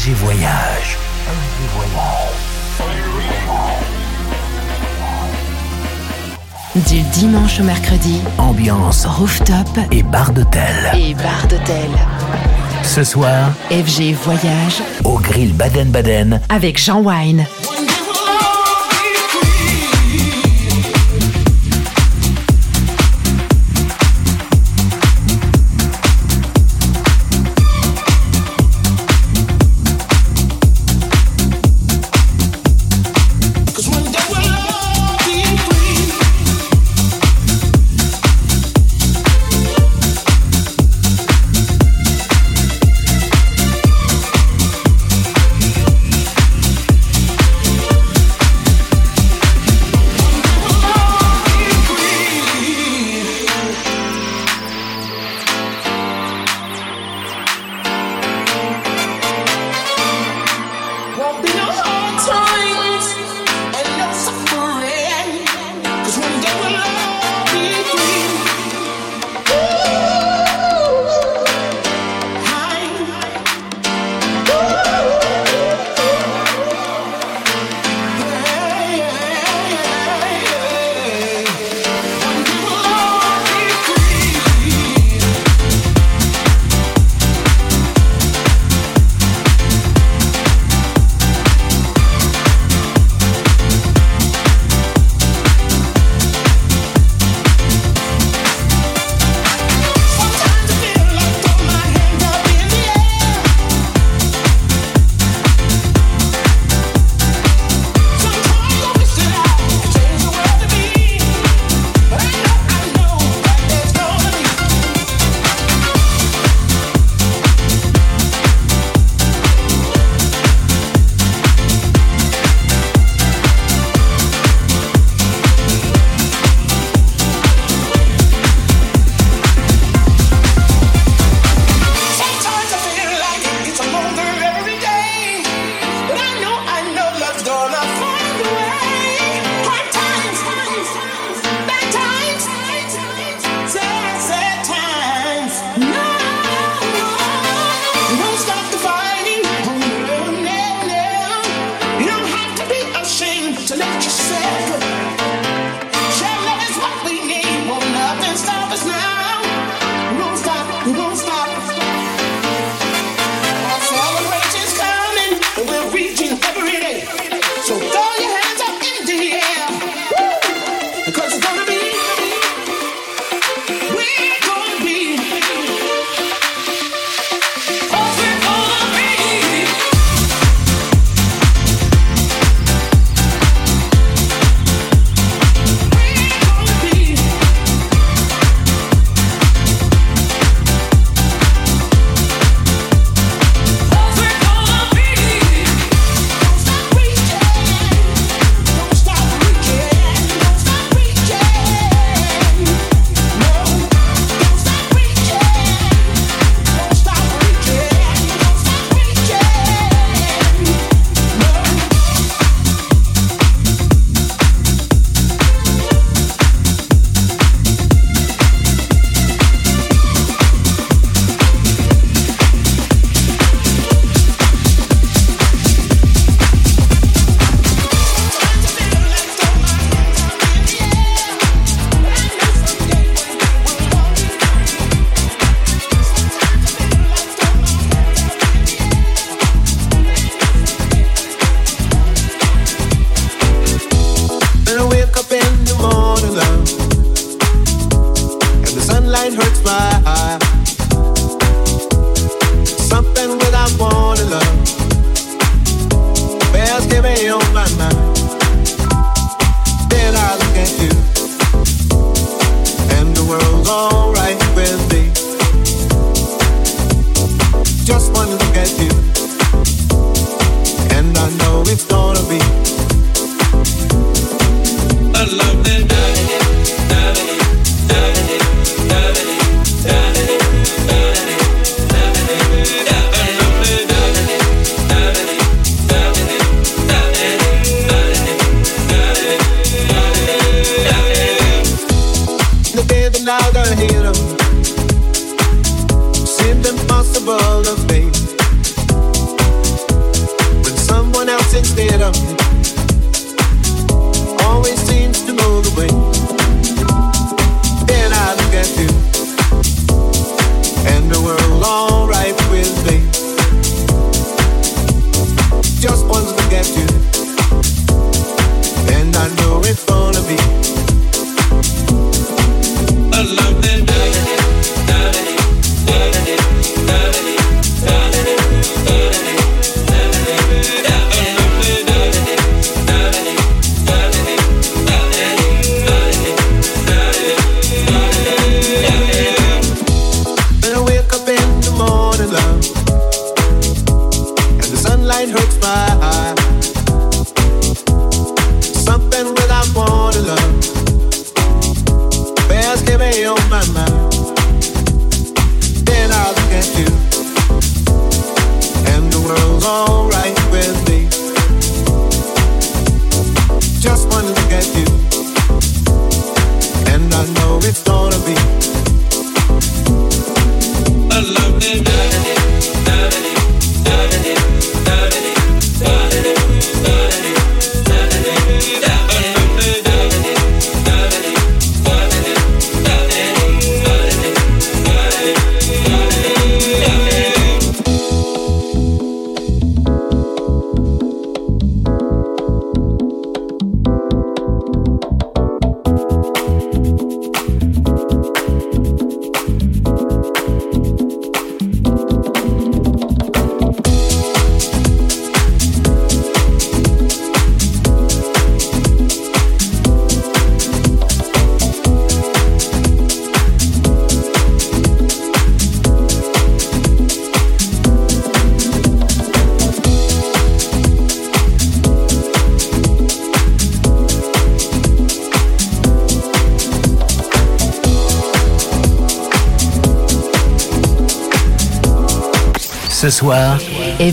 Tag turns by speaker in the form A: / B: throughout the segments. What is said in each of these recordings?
A: RG Voyage. Voyage.
B: Du dimanche au mercredi,
A: ambiance
B: rooftop
A: et bar d'hôtel.
B: Et bar d'hôtel.
A: Ce soir,
B: FG Voyage
A: au grill Baden-Baden
B: avec Jean Wine.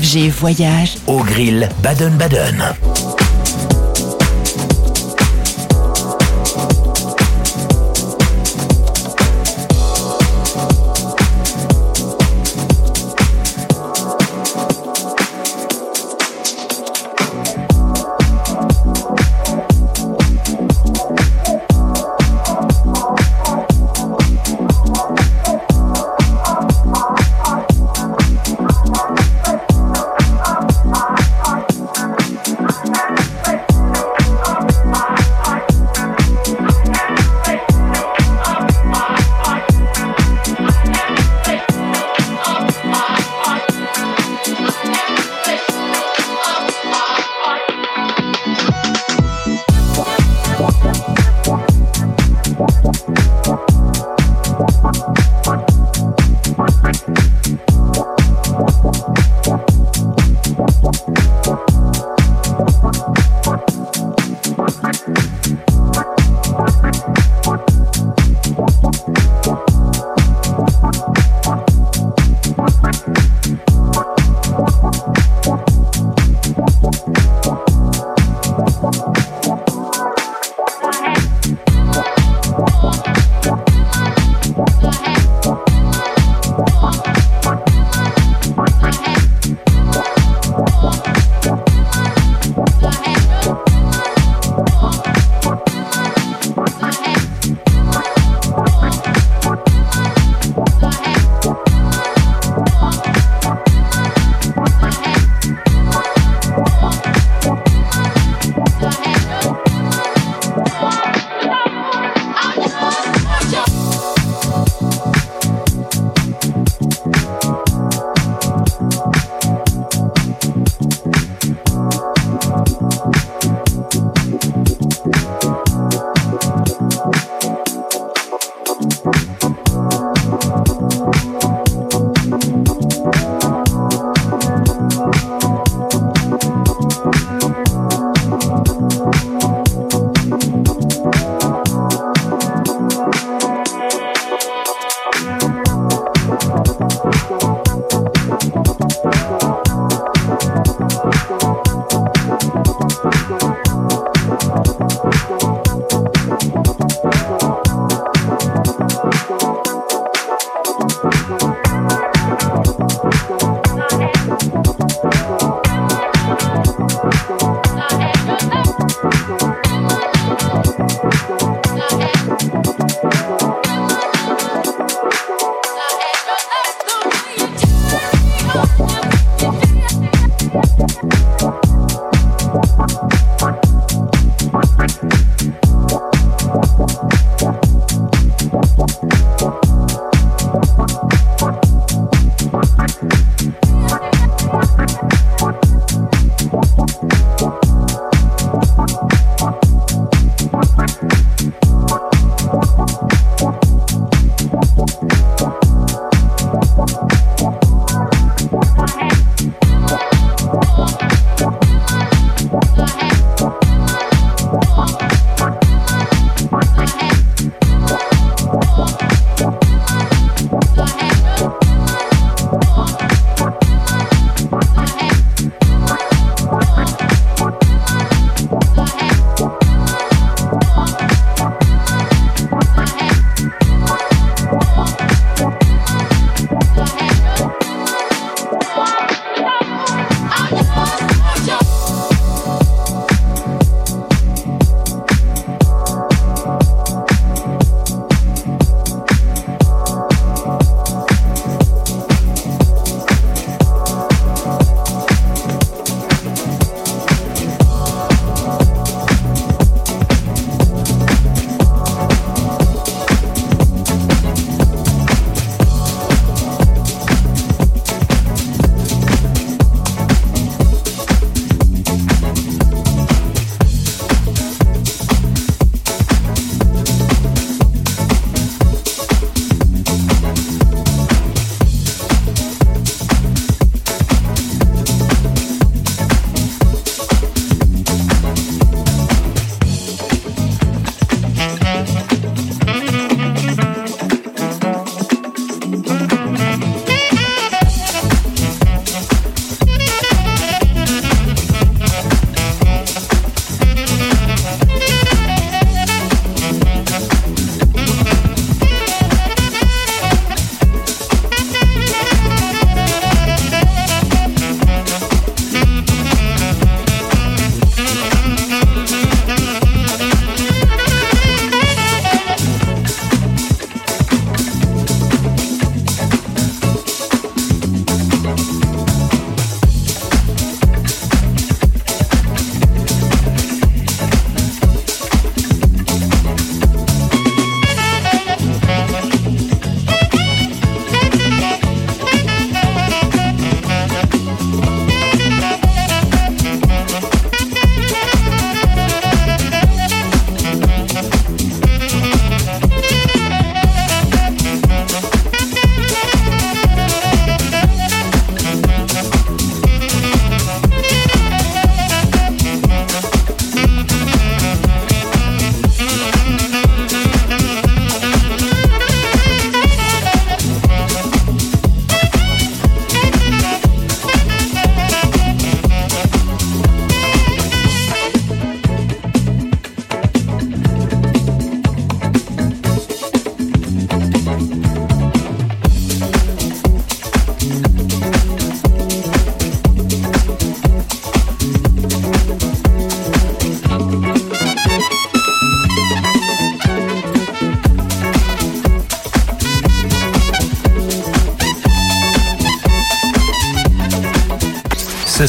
C: FG Voyage
D: au grill Baden-Baden.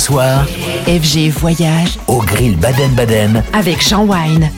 D: Soir,
E: FG Voyage
D: au grill Baden-Baden,
E: avec Jean Wine.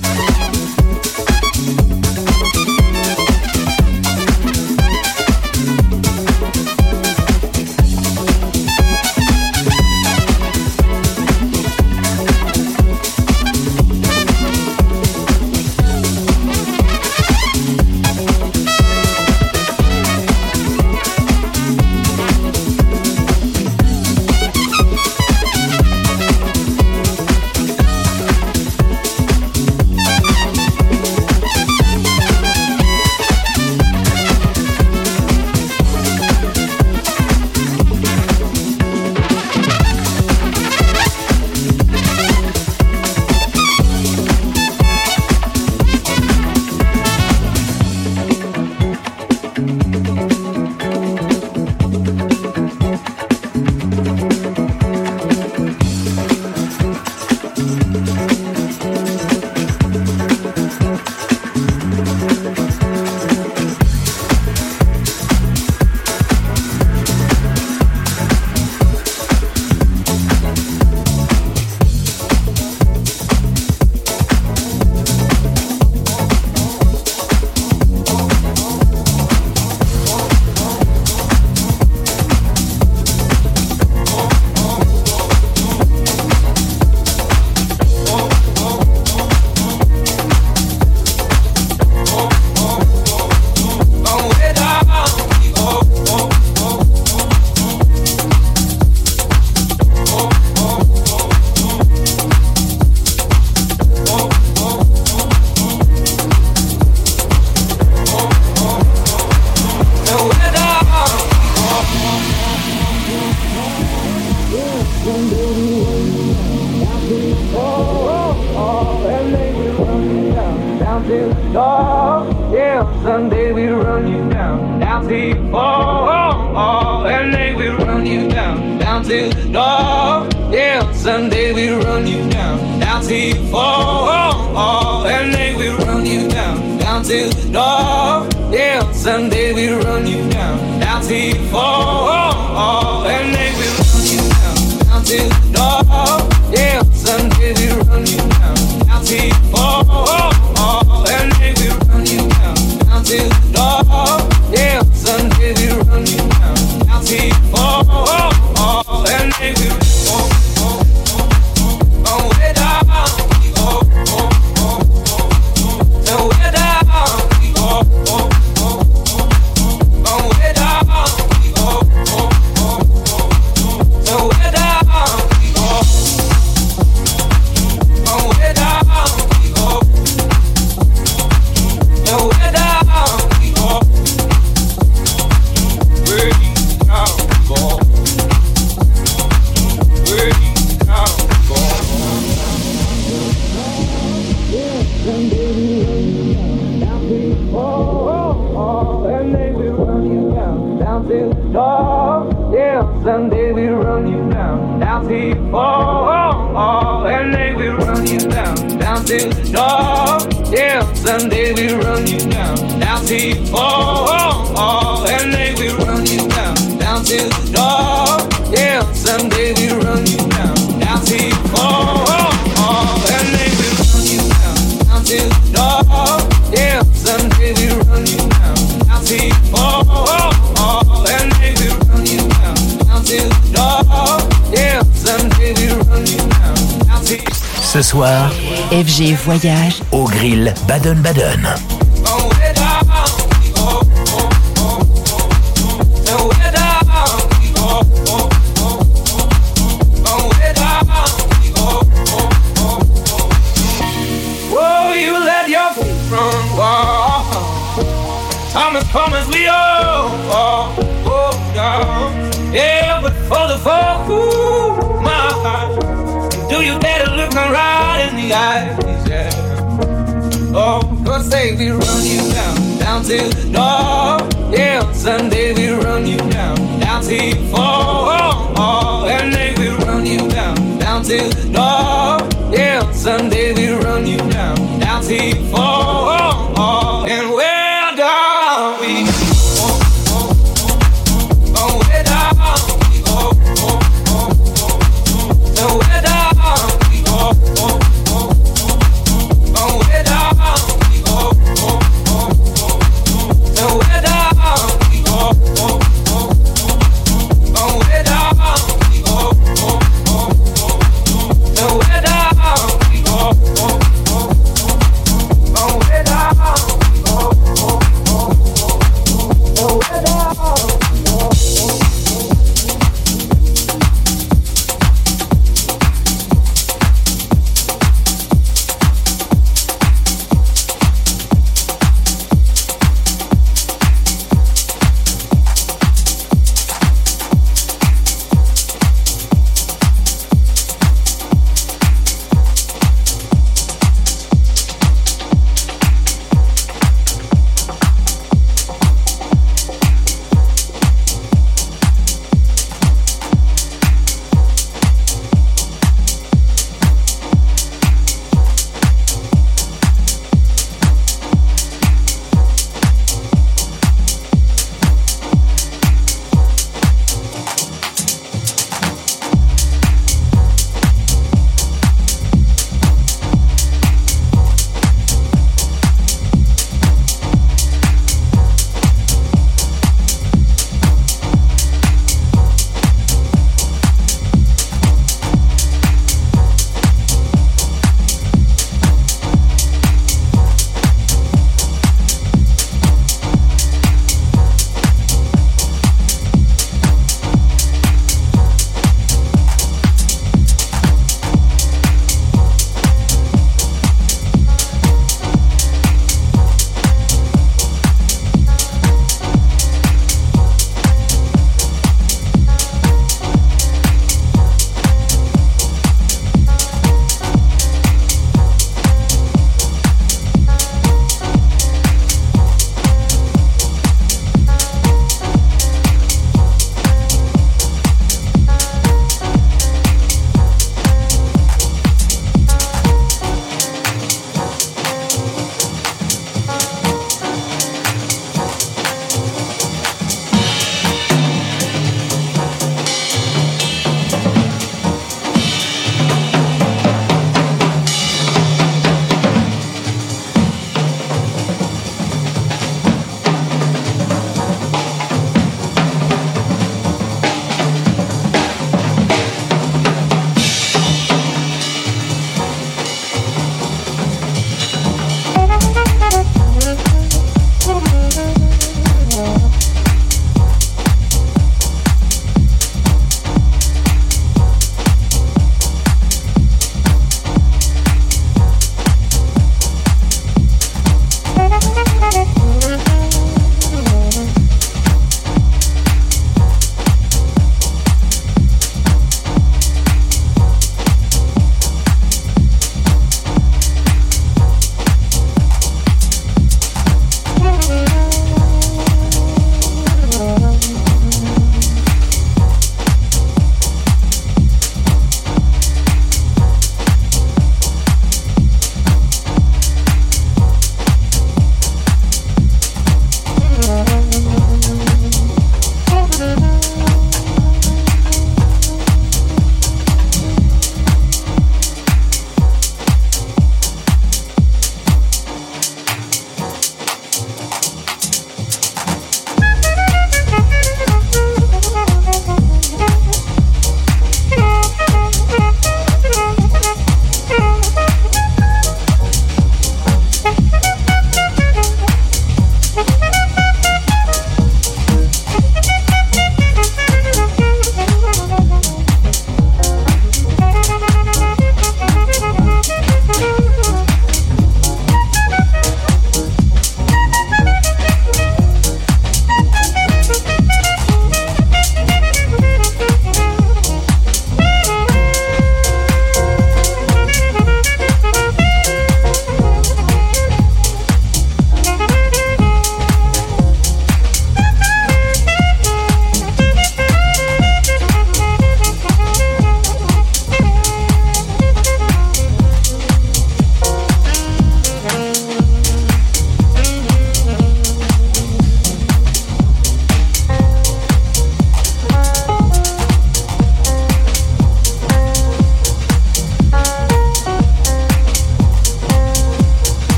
E: FG Voyage
D: au grill Baden-Baden.
F: Say we run you down, down the door. Yeah, Sunday we run you down, down you fall. Oh, oh, and then we run you down, down the door. Yeah, Sunday we run you down, down you fall.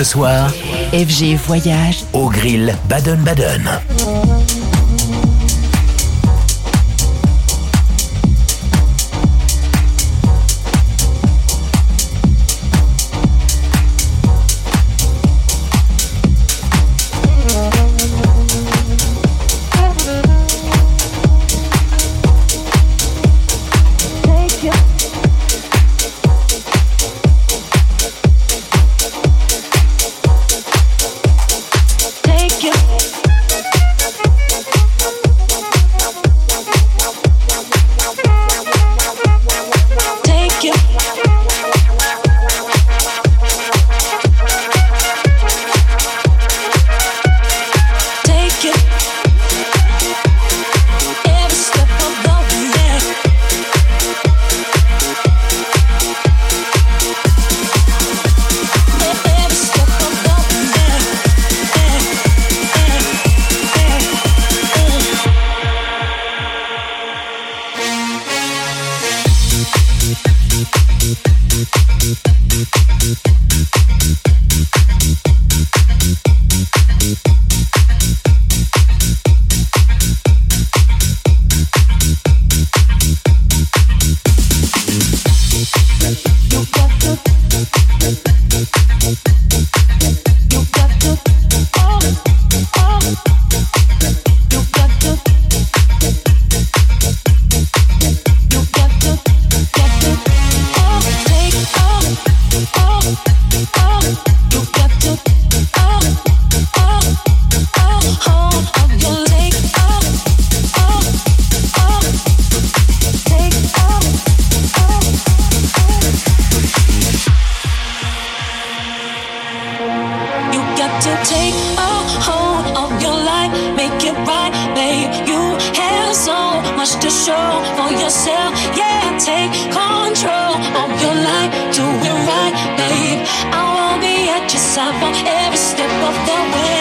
D: ce soir,
G: FG Voyage
D: au grill Baden-Baden.
H: yourself. Yeah, take control of your life. Do it right, babe. I won't be at your side for every step of the way.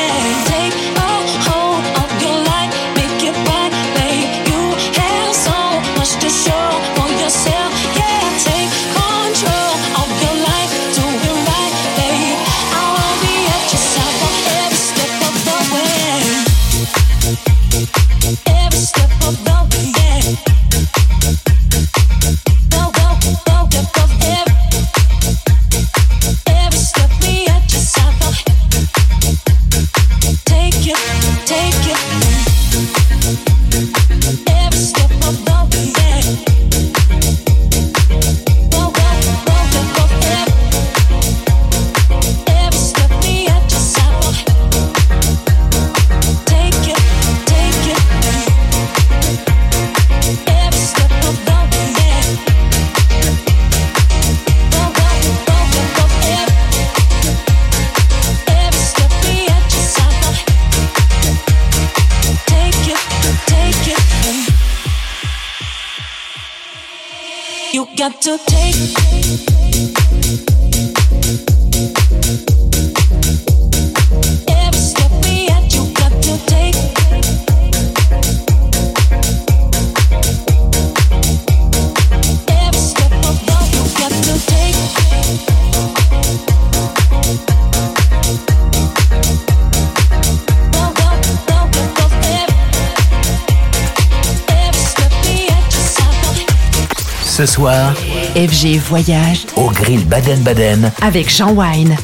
G: FG Voyage
D: au Grill Baden-Baden
G: avec Jean Wine.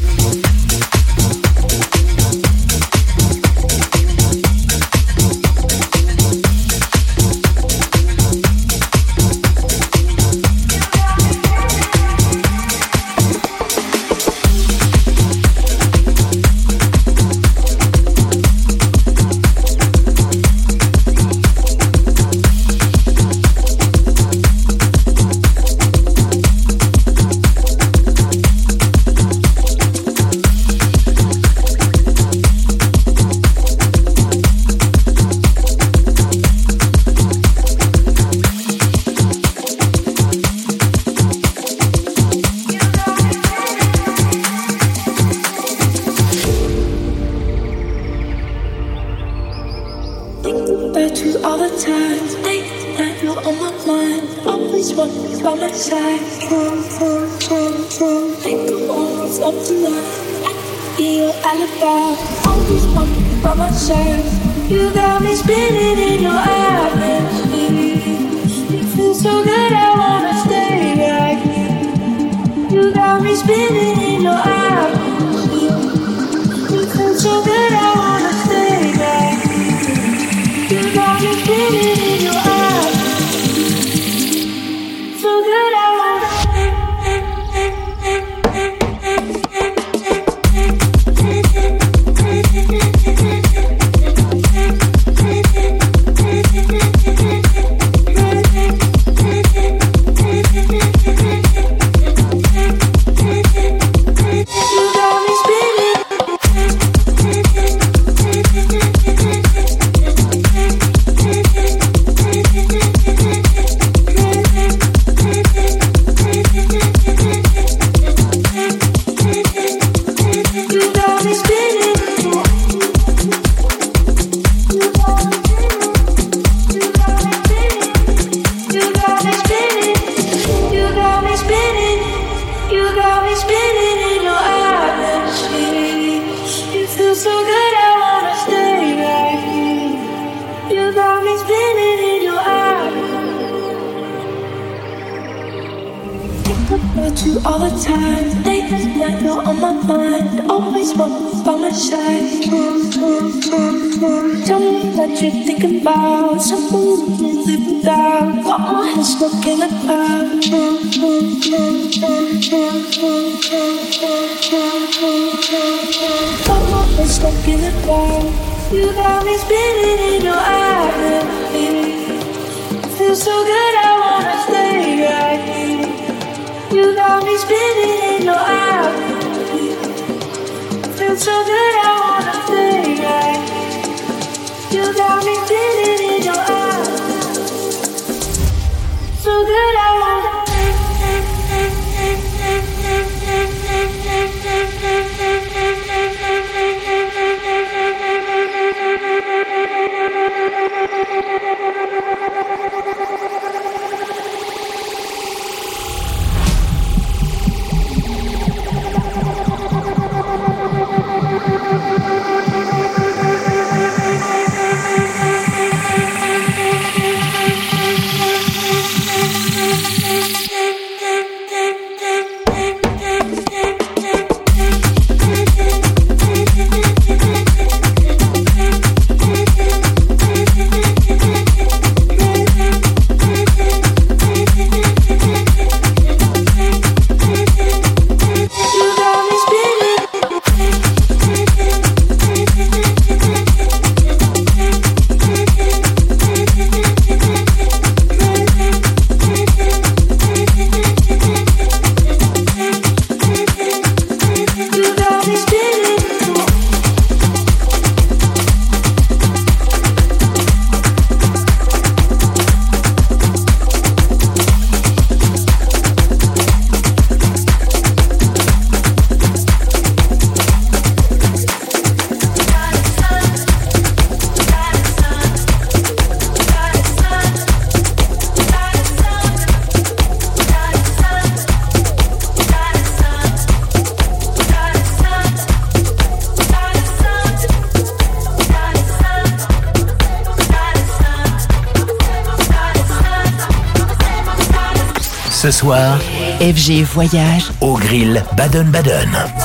D: Voyage
G: au grill Baden-Baden.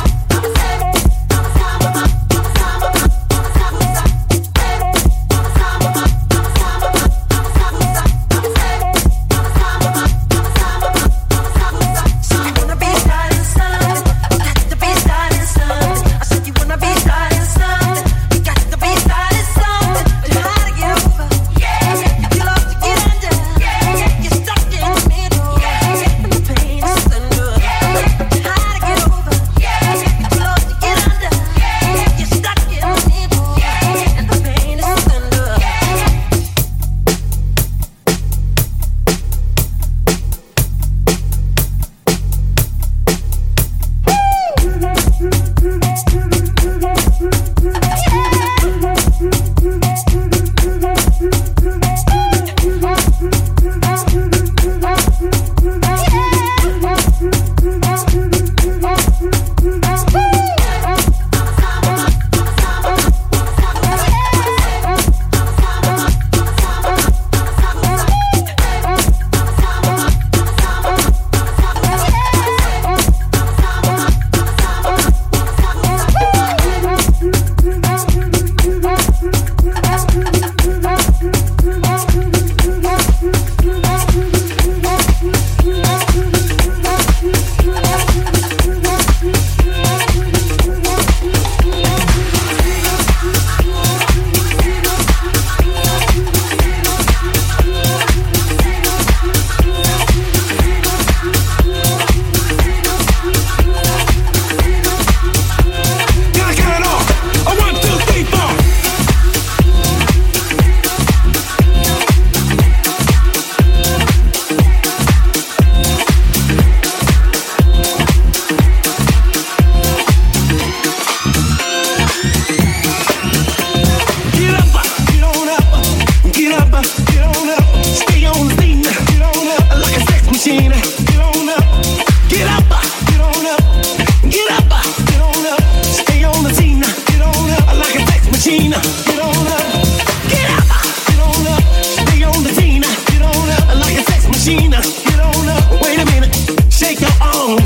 I: wrong,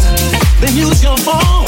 I: then use your
A: phone.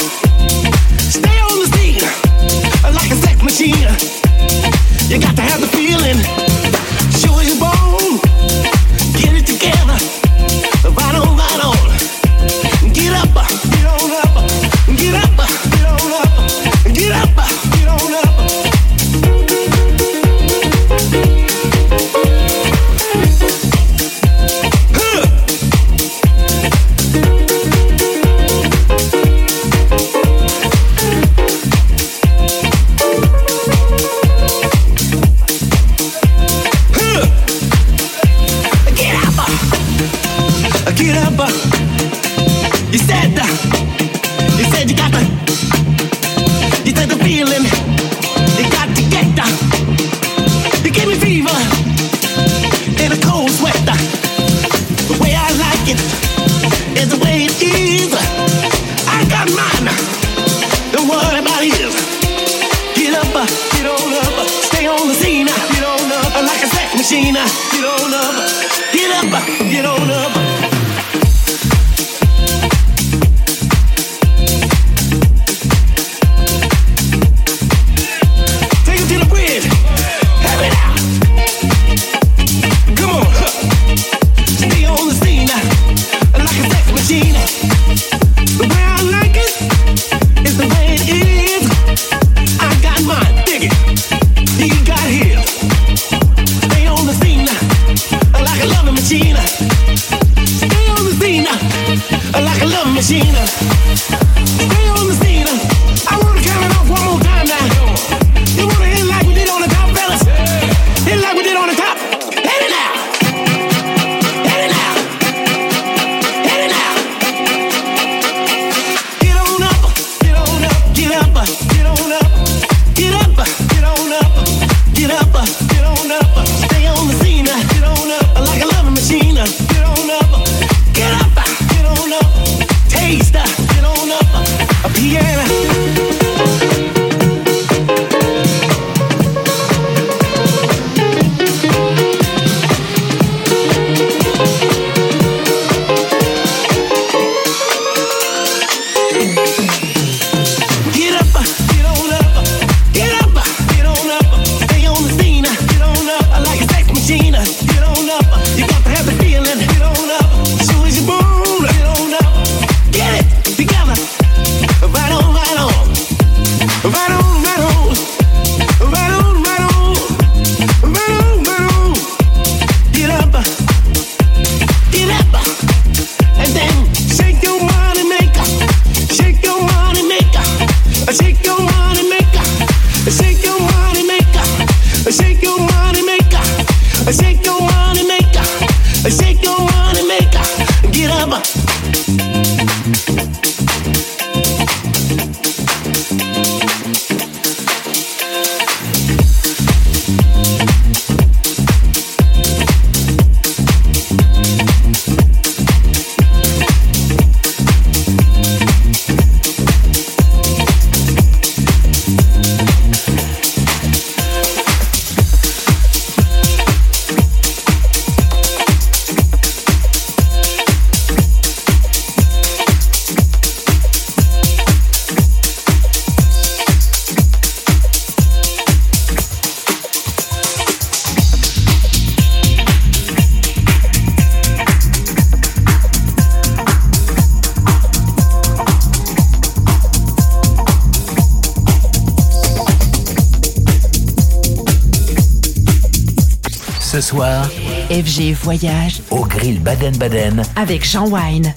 B: FG Voyage
A: au grill Baden-Baden,
B: avec Jean Wine.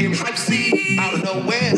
J: hear me out of nowhere.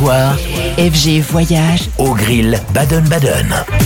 D: FG Voyage
K: au grill Baden-Baden.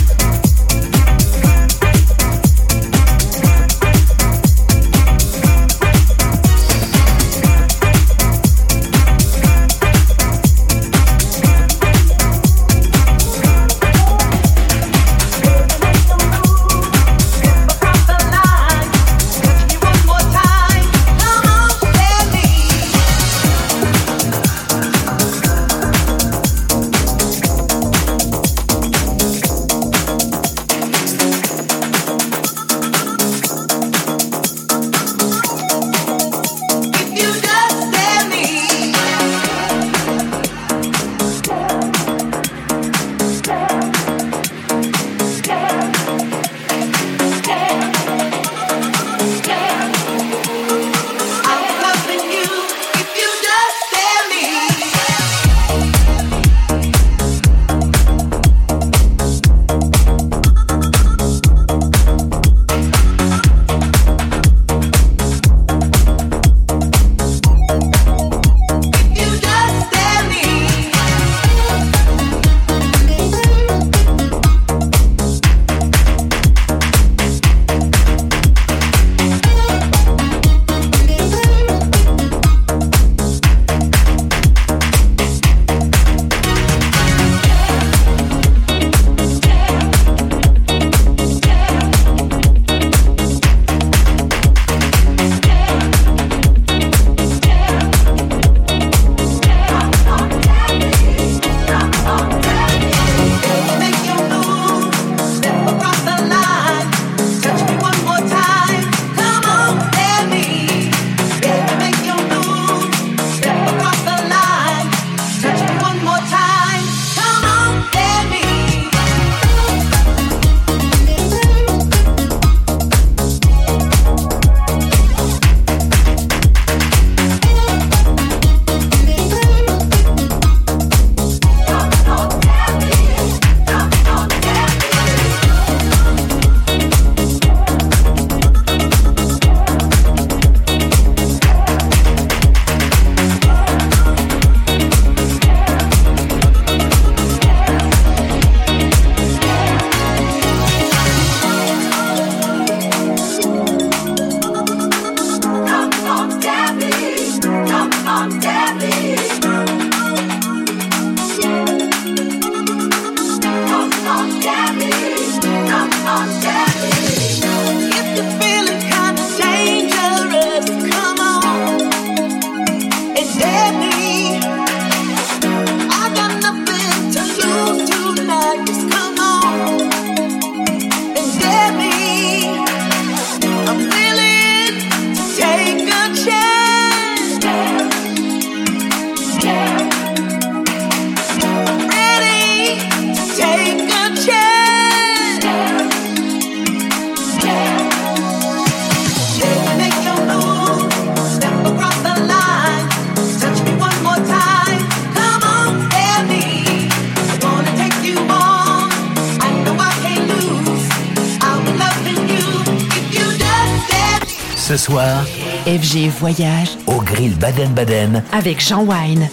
L: FG Voyage
D: au grill Baden-Baden,
L: avec Jean Wine.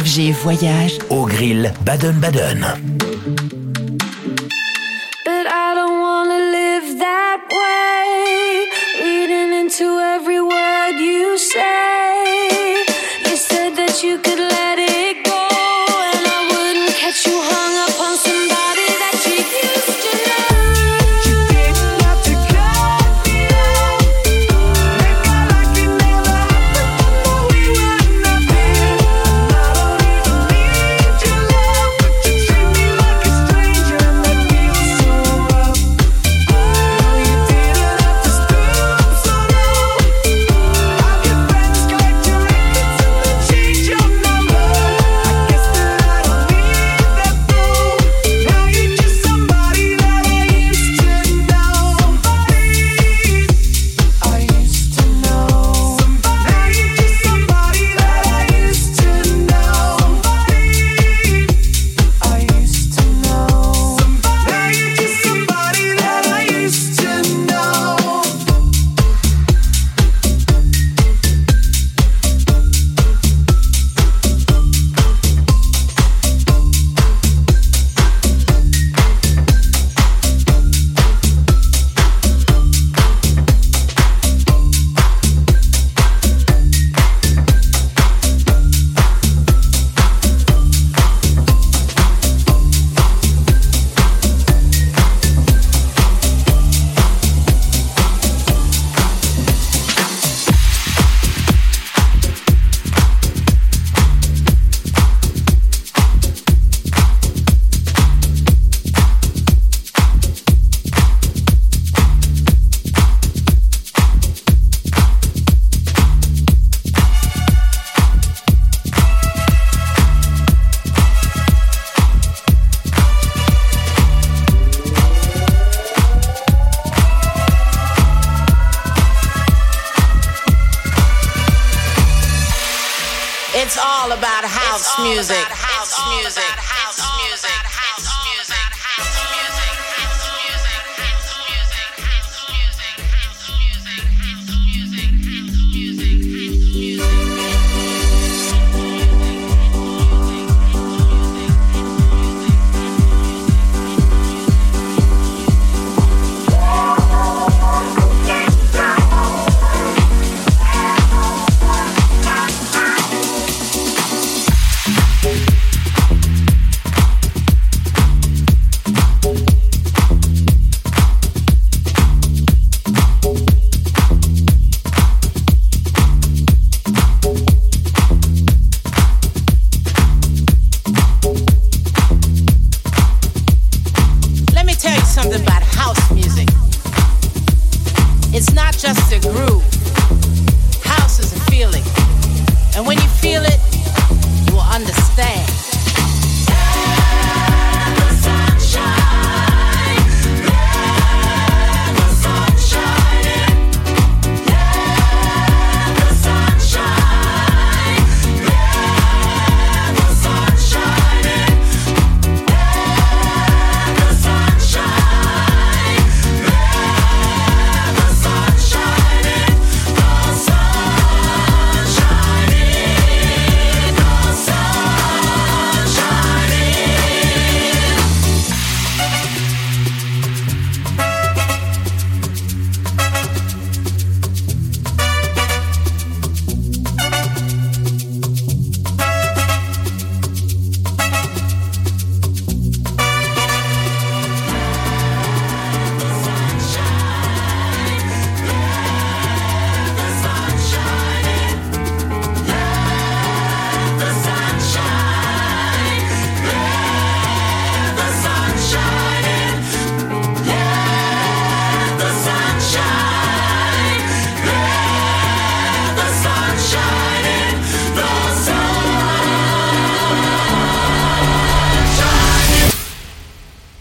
D: FG Voyage.
L: Au grill Baden-Baden.